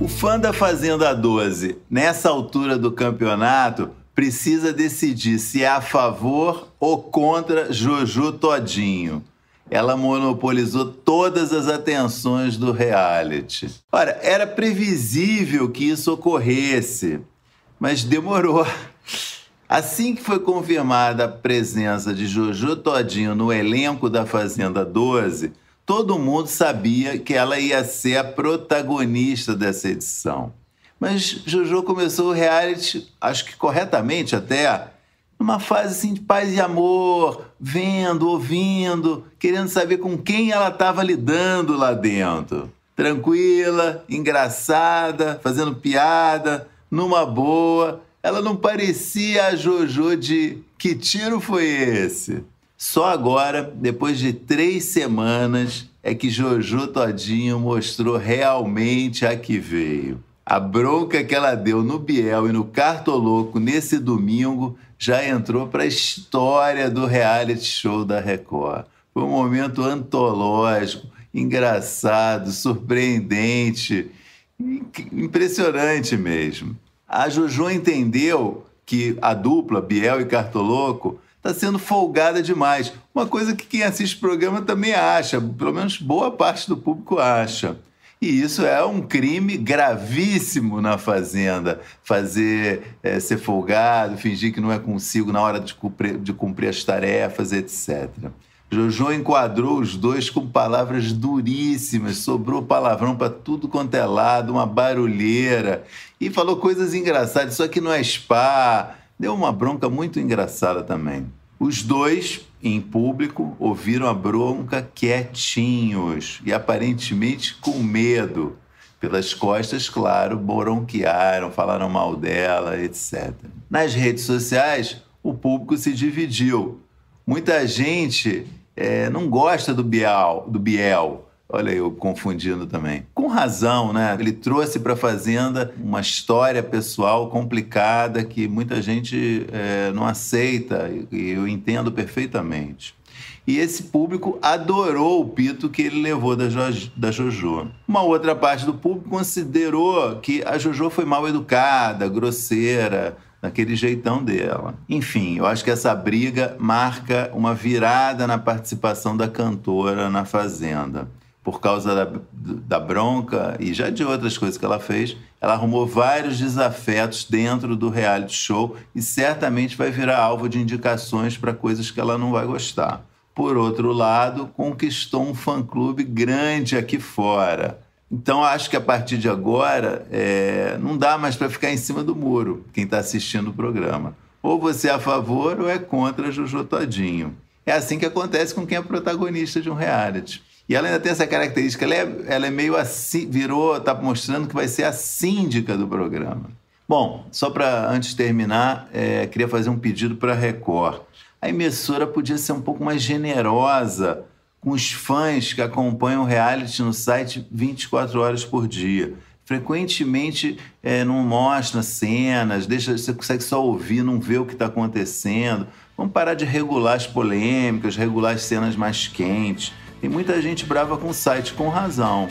O fã da Fazenda 12, nessa altura do campeonato, precisa decidir se é a favor ou contra Jojo Todinho. Ela monopolizou todas as atenções do reality. Ora, era previsível que isso ocorresse, mas demorou. Assim que foi confirmada a presença de Jojo Todinho no elenco da Fazenda 12, todo mundo sabia que ela ia ser a protagonista dessa edição. Mas Jojo começou o reality, acho que corretamente até, numa fase assim de paz e amor, vendo, ouvindo, querendo saber com quem ela estava lidando lá dentro. Tranquila, engraçada, fazendo piada, numa boa. Ela não parecia a Jojo de que tiro foi esse? Só agora, depois de três semanas, é que Jojo Todinho mostrou realmente a que veio. A bronca que ela deu no Biel e no Cartoloco nesse domingo já entrou para a história do reality show da Record. Foi um momento antológico, engraçado, surpreendente, impressionante mesmo. A Jojo entendeu que a dupla, Biel e Cartoloco, está sendo folgada demais. Uma coisa que quem assiste o programa também acha, pelo menos boa parte do público acha. E isso é um crime gravíssimo na Fazenda. Fazer é, ser folgado, fingir que não é consigo na hora de cumprir, de cumprir as tarefas, etc. Jojo enquadrou os dois com palavras duríssimas, sobrou palavrão para tudo quanto é lado, uma barulheira. E falou coisas engraçadas. Isso aqui não é spa. Deu uma bronca muito engraçada também. Os dois em público, ouviram a bronca quietinhos e aparentemente com medo. Pelas costas, claro, bronquearam, falaram mal dela, etc. Nas redes sociais, o público se dividiu. Muita gente é, não gosta do do Biel Olha eu confundindo também. Com razão, né? Ele trouxe para a Fazenda uma história pessoal complicada que muita gente é, não aceita e eu entendo perfeitamente. E esse público adorou o pito que ele levou da, jo da Jojo. Uma outra parte do público considerou que a Jojo foi mal educada, grosseira, daquele jeitão dela. Enfim, eu acho que essa briga marca uma virada na participação da cantora na Fazenda por causa da, da bronca e já de outras coisas que ela fez, ela arrumou vários desafetos dentro do reality show e certamente vai virar alvo de indicações para coisas que ela não vai gostar. Por outro lado, conquistou um fã-clube grande aqui fora. Então, acho que a partir de agora, é, não dá mais para ficar em cima do muro, quem está assistindo o programa. Ou você é a favor ou é contra Jojo Todinho. É assim que acontece com quem é protagonista de um reality. E ela ainda tem essa característica, ela é, ela é meio assim, virou, está mostrando que vai ser a síndica do programa. Bom, só para antes terminar, é, queria fazer um pedido para a Record. A emissora podia ser um pouco mais generosa com os fãs que acompanham o reality no site 24 horas por dia. Frequentemente é, não mostra cenas, deixa, você consegue só ouvir, não vê o que está acontecendo. Vamos parar de regular as polêmicas, regular as cenas mais quentes. Tem muita gente brava com o site, com razão.